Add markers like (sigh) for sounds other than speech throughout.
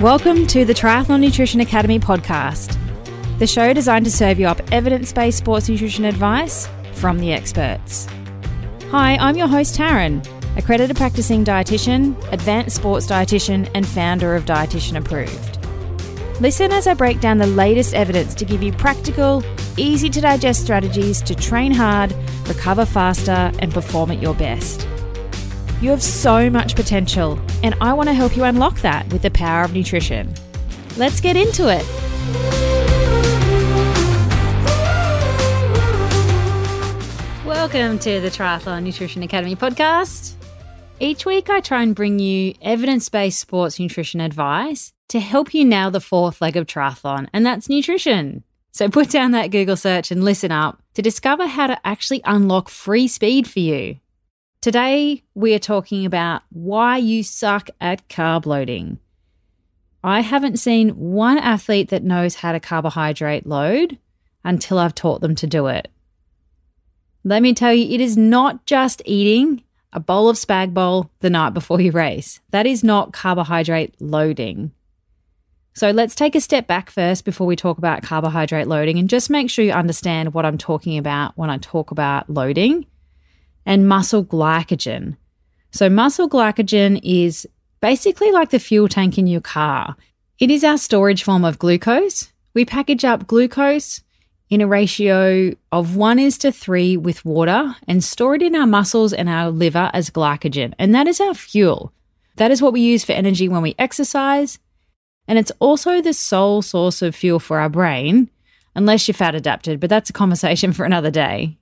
Welcome to the Triathlon Nutrition Academy podcast, the show designed to serve you up evidence based sports nutrition advice from the experts. Hi, I'm your host, Taryn, accredited practicing dietitian, advanced sports dietitian, and founder of Dietitian Approved. Listen as I break down the latest evidence to give you practical, easy to digest strategies to train hard, recover faster, and perform at your best. You have so much potential, and I want to help you unlock that with the power of nutrition. Let's get into it. Welcome to the Triathlon Nutrition Academy podcast. Each week, I try and bring you evidence based sports nutrition advice to help you nail the fourth leg of triathlon, and that's nutrition. So put down that Google search and listen up to discover how to actually unlock free speed for you. Today, we are talking about why you suck at carb loading. I haven't seen one athlete that knows how to carbohydrate load until I've taught them to do it. Let me tell you, it is not just eating a bowl of spag bowl the night before you race. That is not carbohydrate loading. So let's take a step back first before we talk about carbohydrate loading and just make sure you understand what I'm talking about when I talk about loading and muscle glycogen. So, muscle glycogen is basically like the fuel tank in your car. It is our storage form of glucose. We package up glucose in a ratio of 1 is to 3 with water and store it in our muscles and our liver as glycogen. And that is our fuel. That is what we use for energy when we exercise. And it's also the sole source of fuel for our brain, unless you're fat adapted, but that's a conversation (laughs) for another day.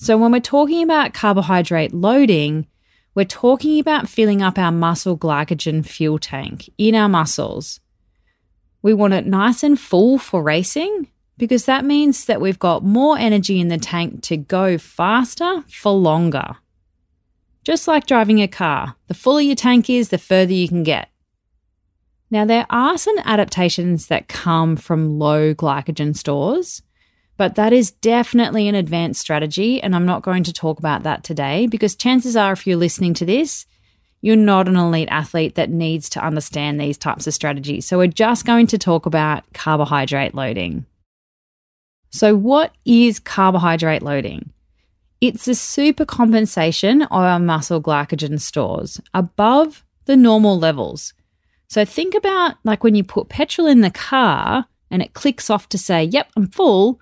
So, when we're talking about carbohydrate loading, we're talking about filling up our muscle glycogen fuel tank in our muscles. We want it nice and full for racing because that means that we've got more energy in the tank to go faster for longer. Just like driving a car, the fuller your tank is, the further you can get. Now, there are some adaptations that come from low glycogen stores. But that is definitely an advanced strategy. And I'm not going to talk about that today because chances are, if you're listening to this, you're not an elite athlete that needs to understand these types of strategies. So we're just going to talk about carbohydrate loading. So, what is carbohydrate loading? It's a super compensation of our muscle glycogen stores above the normal levels. So, think about like when you put petrol in the car and it clicks off to say, Yep, I'm full.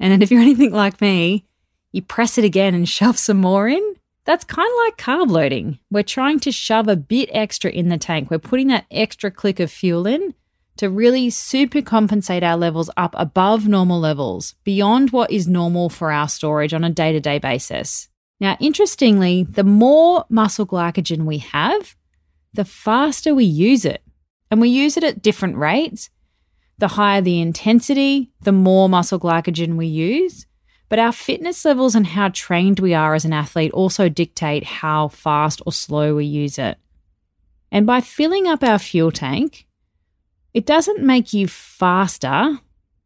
And if you're (laughs) anything like me, you press it again and shove some more in. That's kind of like carb loading. We're trying to shove a bit extra in the tank. We're putting that extra click of fuel in to really super compensate our levels up above normal levels, beyond what is normal for our storage on a day to day basis. Now, interestingly, the more muscle glycogen we have, the faster we use it. And we use it at different rates. The higher the intensity, the more muscle glycogen we use. But our fitness levels and how trained we are as an athlete also dictate how fast or slow we use it. And by filling up our fuel tank, it doesn't make you faster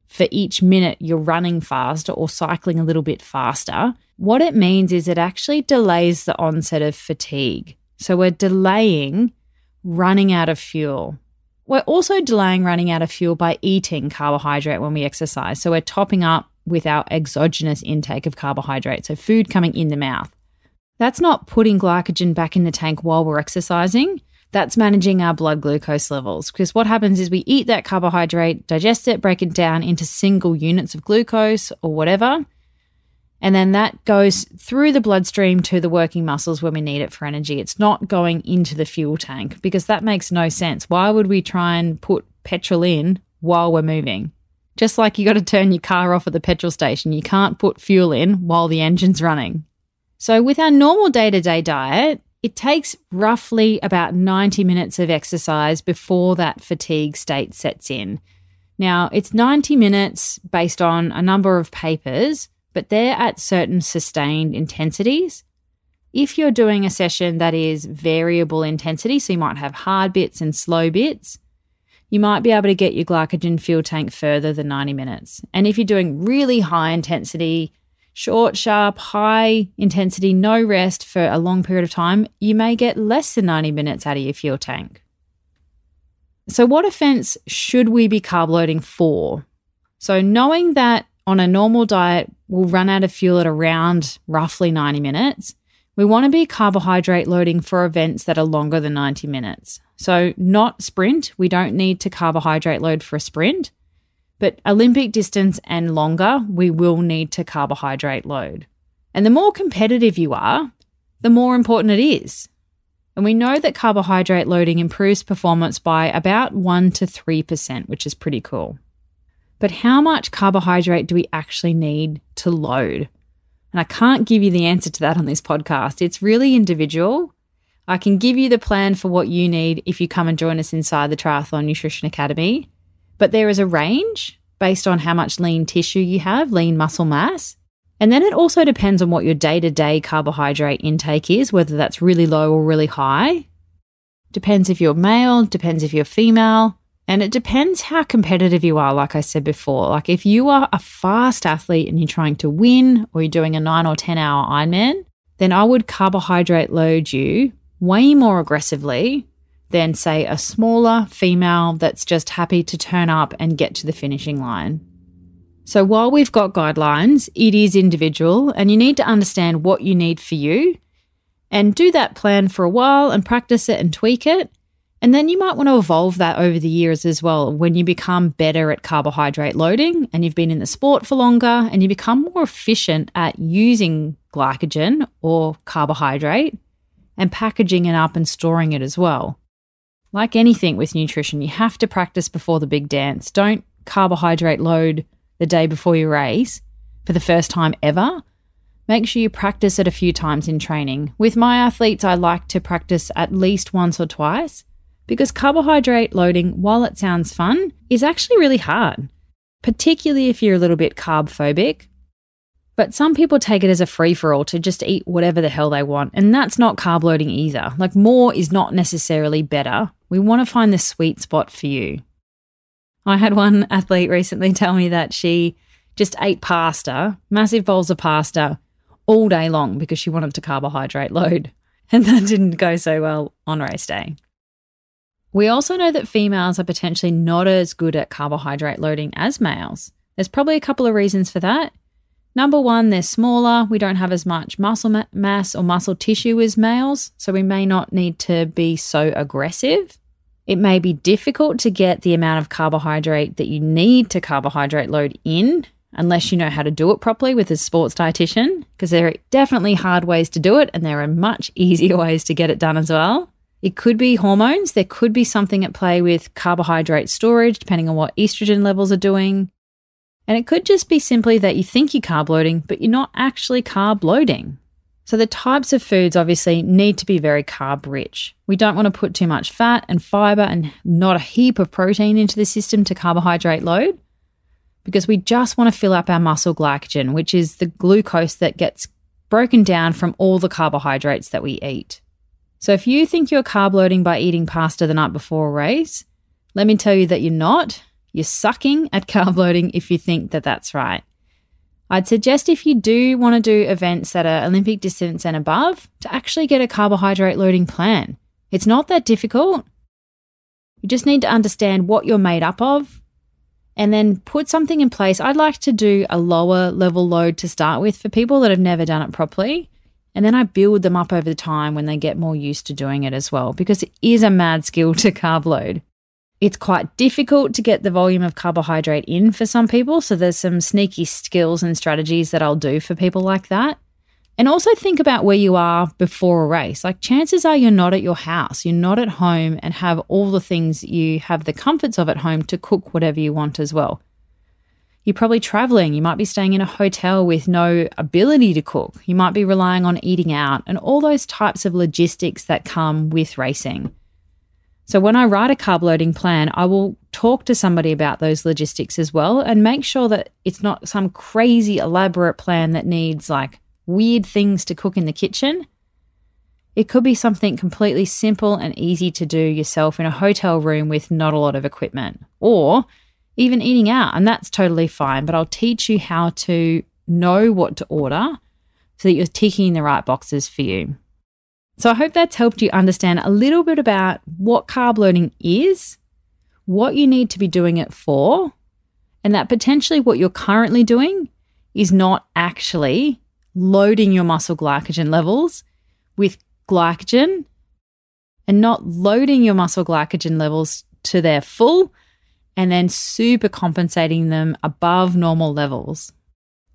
for each minute you're running faster or cycling a little bit faster. What it means is it actually delays the onset of fatigue. So we're delaying running out of fuel. We're also delaying running out of fuel by eating carbohydrate when we exercise. So we're topping up with our exogenous intake of carbohydrate, so food coming in the mouth. That's not putting glycogen back in the tank while we're exercising. That's managing our blood glucose levels. Because what happens is we eat that carbohydrate, digest it, break it down into single units of glucose or whatever, and then that goes through the bloodstream to the working muscles when we need it for energy. It's not going into the fuel tank because that makes no sense. Why would we try and put petrol in while we're moving? Just like you got to turn your car off at the petrol station, you can't put fuel in while the engine's running. So, with our normal day to day diet, it takes roughly about 90 minutes of exercise before that fatigue state sets in. Now, it's 90 minutes based on a number of papers but they're at certain sustained intensities. If you're doing a session that is variable intensity, so you might have hard bits and slow bits, you might be able to get your glycogen fuel tank further than 90 minutes. And if you're doing really high intensity, short, sharp, high intensity, no rest for a long period of time, you may get less than 90 minutes out of your fuel tank. So, what offense should we be carb loading for? So, knowing that on a normal diet, we'll run out of fuel at around roughly 90 minutes, we want to be carbohydrate loading for events that are longer than 90 minutes. So, not sprint. We don't need to carbohydrate load for a sprint. But Olympic distance and longer, we will need to carbohydrate load. And the more competitive you are, the more important it is. And we know that carbohydrate loading improves performance by about 1 to 3%, which is pretty cool. But how much carbohydrate do we actually need to load? And I can't give you the answer to that on this podcast. It's really individual. I can give you the plan for what you need if you come and join us inside the Triathlon Nutrition Academy. But there is a range based on how much lean tissue you have, lean muscle mass. And then it also depends on what your day to day carbohydrate intake is, whether that's really low or really high. Depends if you're male, depends if you're female, and it depends how competitive you are, like I said before. Like if you are a fast athlete and you're trying to win or you're doing a nine or 10 hour Ironman, then I would carbohydrate load you way more aggressively than, say, a smaller female that's just happy to turn up and get to the finishing line. So while we've got guidelines, it is individual and you need to understand what you need for you and do that plan for a while and practice it and tweak it. And then you might want to evolve that over the years as well when you become better at carbohydrate loading and you've been in the sport for longer and you become more efficient at using glycogen or carbohydrate and packaging it up and storing it as well. Like anything with nutrition, you have to practice before the big dance. Don't carbohydrate load the day before your race for the first time ever. Make sure you practice it a few times in training. With my athletes, I like to practice at least once or twice because carbohydrate loading, while it sounds fun, is actually really hard, particularly if you're a little bit carb phobic. But some people take it as a free for all to just eat whatever the hell they want, and that's not carb loading either. Like, more is not necessarily better. We want to find the sweet spot for you. I had one (laughs) athlete recently tell me that she just ate pasta, massive bowls of pasta, all day long because she wanted to carbohydrate load. (laughs) And that didn't go so well on race day. We also know that females are potentially not as good at carbohydrate loading as males. There's probably a couple of reasons for that. Number one, they're smaller. We don't have as much muscle mass or muscle tissue as males, so we may not need to be so aggressive. It may be difficult to get the amount of carbohydrate that you need to carbohydrate load in unless you know how to do it properly with a sports dietitian, because there are definitely hard ways to do it and there are much (laughs) easier ways to get it done as well. It could be hormones. There could be something at play with carbohydrate storage, depending on what estrogen levels are doing. And it could just be simply that you think you're carb loading, but you're not actually carb loading. So, the types of foods obviously need to be very carb rich. We don't want to put too much fat and fiber and not a heap of protein into the system to carbohydrate load because we just want to fill up our muscle glycogen, which is the glucose that gets broken down from all the carbohydrates that we eat. So, if you think you're carb loading by eating pasta the night before a race, let me tell you that you're not. You're sucking at (laughs) carb loading if you think that that's right. I'd suggest if you do want to do events that are Olympic distance and above, to actually get a carbohydrate loading plan. It's not that difficult. You just need to understand what you're made up of and then put something in place. I'd like to do a lower level load to start with for people that have never done it properly. And then I build them up over time when they get more used to doing it as well, because it is a mad skill to carb load. It's quite difficult to get the volume of carbohydrate in for some people. So there's some sneaky skills and strategies that I'll do for people like that. And also think about where you are before a race. Like chances are you're not at your house, you're not at home and have all the things you have the comforts of at home to cook whatever you want as well. You're probably traveling. You might be staying in a hotel with no ability to cook. You might be relying on eating out and all those types of logistics that come with racing. So when I write a carb loading plan, I will talk to somebody about those logistics as well and make sure that it's not some crazy elaborate plan that needs like weird things to cook in the kitchen. It could be something completely simple and easy to do yourself in a hotel room with not a lot of equipment or even eating out, and that's totally fine. But I'll teach you how to know what to order so that you're ticking the right boxes for you. So I hope that's helped you understand a little bit about what carb loading is, what you need to be doing it for, and that potentially what you're currently doing is not actually loading your muscle glycogen levels with glycogen and not loading your muscle glycogen levels to their full and then super compensating them above normal levels.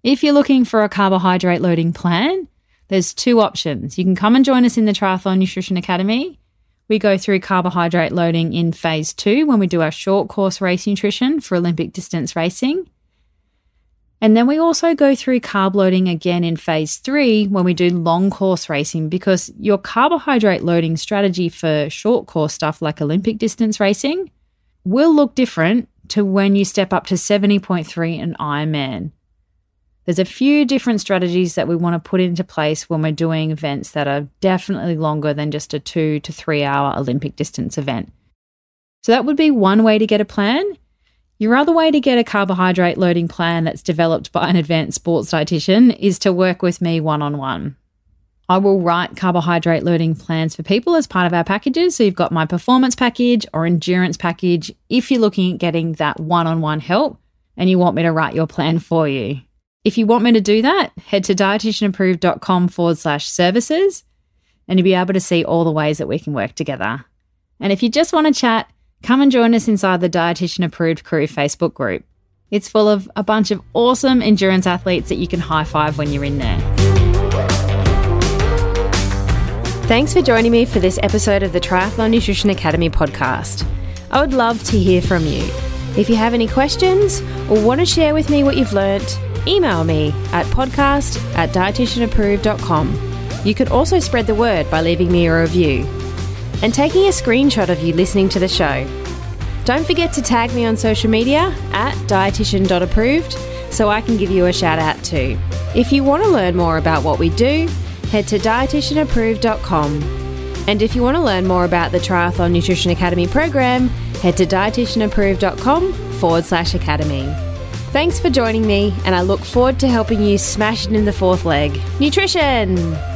If you're looking for a carbohydrate loading plan, there's two options. You can come and join us in the Triathlon Nutrition Academy. We go through carbohydrate loading in phase two when we do our short course race nutrition for Olympic distance racing. And then we also go through carb loading again in phase three when we do long course racing because your carbohydrate loading strategy for short course stuff like Olympic distance racing will look different to when you step up to 70.3 and Ironman. There's a few different strategies that we want to put into place when we're doing events that are definitely longer than just a two to three hour Olympic distance event. So that would be one way to get a plan. Your other way to get a carbohydrate loading plan that's developed by an advanced sports dietitian is to work with me one on one. I will write carbohydrate loading plans for people as part of our packages. So you've got my performance package or endurance package if you're looking at getting that one on one help and you want me to write your plan for you. If you want me to do that, head to dietitianapproved.com forward slash services and you'll be able to see all the ways that we can work together. And if you just want to chat, come and join us inside the Dietitian Approved Crew Facebook group. It's full of a bunch of awesome endurance athletes that you can high five when you're in there. Thanks for joining me for this episode of the Triathlon Nutrition Academy podcast. I would love to hear from you. If you have any questions or want to share with me what you've learnt, email me at podcast at dietitianapproved.com. You can also spread the word by leaving me a review and taking a screenshot of you listening to the show. Don't forget to tag me on social media at dietitian.approved so I can give you a shout out too. If you want to learn more about what we do, head to dietitianapproved.com. And if you want to learn more about the Triathlon Nutrition Academy program, head to dietitianapproved.com forward slash academy. Thanks for joining me, and I look forward to helping you smash it in the fourth leg. Nutrition!